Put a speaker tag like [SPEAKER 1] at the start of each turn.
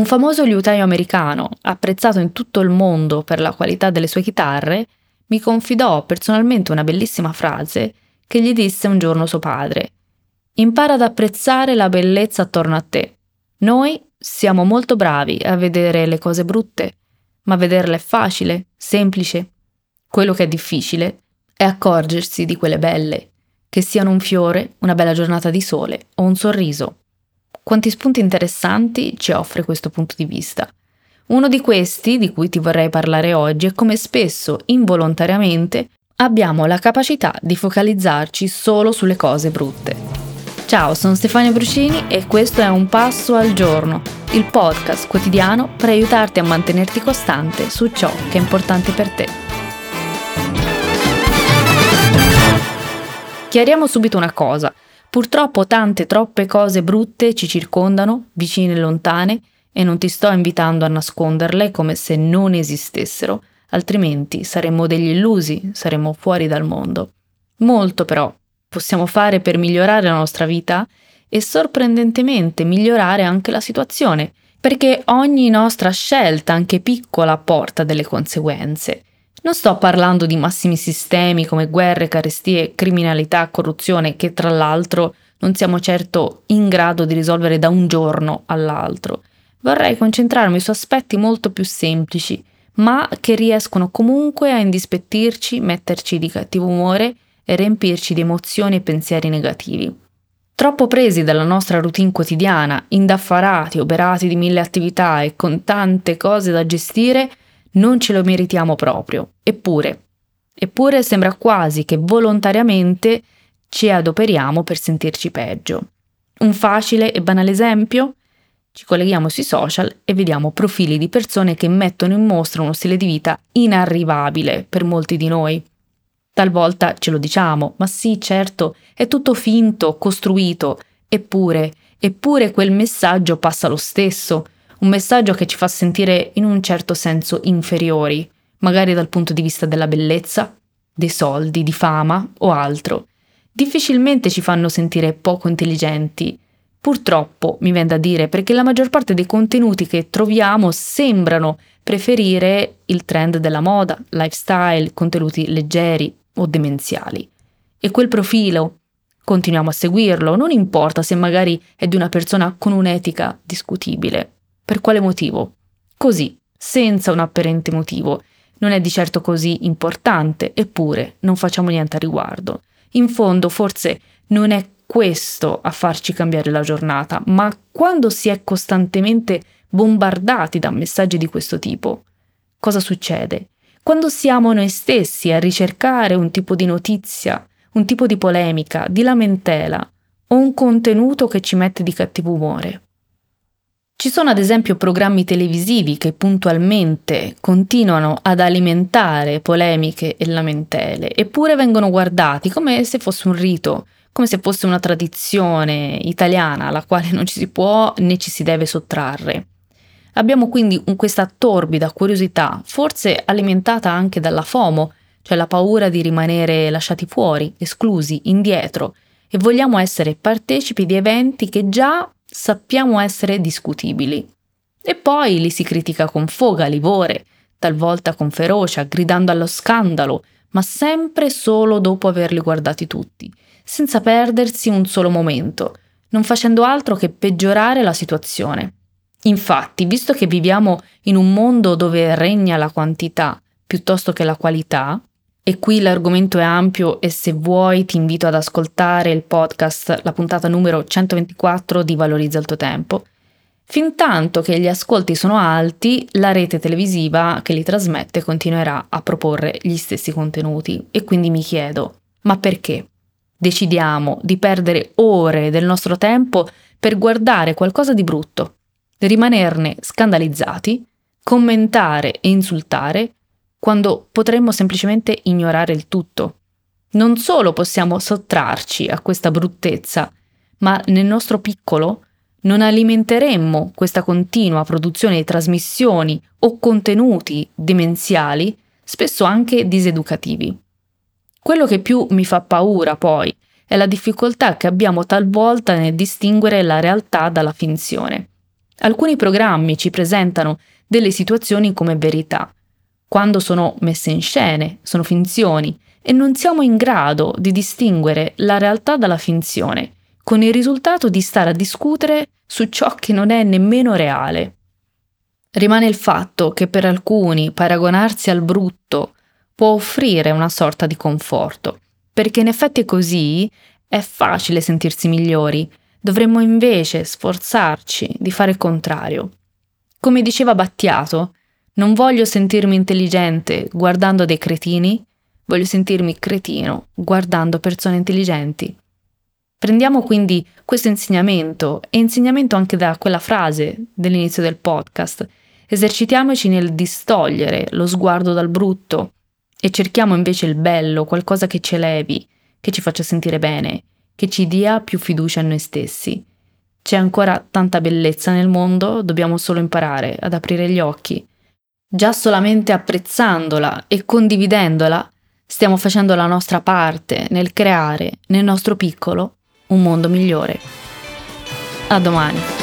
[SPEAKER 1] Un famoso liutaio americano, apprezzato in tutto il mondo per la qualità delle sue chitarre, mi confidò personalmente una bellissima frase che gli disse un giorno suo padre. Impara ad apprezzare la bellezza attorno a te. Noi siamo molto bravi a vedere le cose brutte, ma vederle è facile, semplice. Quello che è difficile è accorgersi di quelle belle, che siano un fiore, una bella giornata di sole o un sorriso. Quanti spunti interessanti ci offre questo punto di vista. Uno di questi, di cui ti vorrei parlare oggi, è come spesso, involontariamente, abbiamo la capacità di focalizzarci solo sulle cose brutte. Ciao, sono Stefania Brucini e questo è Un Passo al Giorno, il podcast quotidiano per aiutarti a mantenerti costante su ciò che è importante per te. Chiariamo subito una cosa. Purtroppo tante troppe cose brutte ci circondano, vicine e lontane, e non ti sto invitando a nasconderle come se non esistessero, altrimenti saremmo degli illusi, saremmo fuori dal mondo. Molto però possiamo fare per migliorare la nostra vita e sorprendentemente migliorare anche la situazione, perché ogni nostra scelta, anche piccola, porta delle conseguenze. Non sto parlando di massimi sistemi come guerre, carestie, criminalità, corruzione, che tra l'altro non siamo certo in grado di risolvere da un giorno all'altro. Vorrei concentrarmi su aspetti molto più semplici, ma che riescono comunque a indispettirci, metterci di cattivo umore e riempirci di emozioni e pensieri negativi. Troppo presi dalla nostra routine quotidiana, indaffarati, oberati di mille attività e con tante cose da gestire, non ce lo meritiamo proprio. Eppure, eppure sembra quasi che volontariamente ci adoperiamo per sentirci peggio. Un facile e banale esempio? Ci colleghiamo sui social e vediamo profili di persone che mettono in mostra uno stile di vita inarrivabile per molti di noi. Talvolta ce lo diciamo, ma sì, certo, è tutto finto, costruito, eppure, eppure quel messaggio passa lo stesso, un messaggio che ci fa sentire in un certo senso inferiori, magari dal punto di vista della bellezza, dei soldi, di fama o altro. Difficilmente ci fanno sentire poco intelligenti. Purtroppo, mi viene da dire, perché la maggior parte dei contenuti che troviamo sembrano preferire il trend della moda, lifestyle, contenuti leggeri o demenziali. E quel profilo, continuiamo a seguirlo, non importa se magari è di una persona con un'etica discutibile. Per quale motivo? Così, senza un apparente motivo. Non è di certo così importante, eppure non facciamo niente a riguardo. In fondo, forse non è questo a farci cambiare la giornata, ma quando si è costantemente bombardati da messaggi di questo tipo, cosa succede? Quando siamo noi stessi a ricercare un tipo di notizia, un tipo di polemica, di lamentela o un contenuto che ci mette di cattivo umore. Ci sono ad esempio programmi televisivi che puntualmente continuano ad alimentare polemiche e lamentele, eppure vengono guardati come se fosse un rito, come se fosse una tradizione italiana alla quale non ci si può né ci si deve sottrarre. Abbiamo quindi questa torbida curiosità, forse alimentata anche dalla FOMO, cioè la paura di rimanere lasciati fuori, esclusi, indietro, e vogliamo essere partecipi di eventi che già sappiamo essere discutibili. E poi li si critica con foga, livore, talvolta con ferocia, gridando allo scandalo, ma sempre solo dopo averli guardati tutti, senza perdersi un solo momento, non facendo altro che peggiorare la situazione. Infatti, visto che viviamo in un mondo dove regna la quantità piuttosto che la qualità, e qui l'argomento è ampio e se vuoi ti invito ad ascoltare il podcast, la puntata numero 124 di Valorizza il tuo tempo. Fin tanto che gli ascolti sono alti, la rete televisiva che li trasmette continuerà a proporre gli stessi contenuti e quindi mi chiedo, ma perché? Decidiamo di perdere ore del nostro tempo per guardare qualcosa di brutto, rimanerne scandalizzati, commentare e insultare quando potremmo semplicemente ignorare il tutto. Non solo possiamo sottrarci a questa bruttezza, ma nel nostro piccolo non alimenteremmo questa continua produzione di trasmissioni o contenuti demenziali, spesso anche diseducativi. Quello che più mi fa paura, poi, è la difficoltà che abbiamo talvolta nel distinguere la realtà dalla finzione. Alcuni programmi ci presentano delle situazioni come verità, quando sono messe in scene, sono finzioni, e non siamo in grado di distinguere la realtà dalla finzione, con il risultato di stare a discutere su ciò che non è nemmeno reale. Rimane il fatto che per alcuni paragonarsi al brutto può offrire una sorta di conforto, perché in effetti così, è facile sentirsi migliori, dovremmo invece sforzarci di fare il contrario. Come diceva Battiato, non voglio sentirmi intelligente guardando dei cretini, voglio sentirmi cretino guardando persone intelligenti. Prendiamo quindi questo insegnamento e insegnamento anche da quella frase dell'inizio del podcast. Esercitiamoci nel distogliere lo sguardo dal brutto e cerchiamo invece il bello, qualcosa che ci elevi, che ci faccia sentire bene, che ci dia più fiducia in noi stessi. C'è ancora tanta bellezza nel mondo, dobbiamo solo imparare ad aprire gli occhi. Già solamente apprezzandola e condividendola, stiamo facendo la nostra parte nel creare, nel nostro piccolo, un mondo migliore. A domani.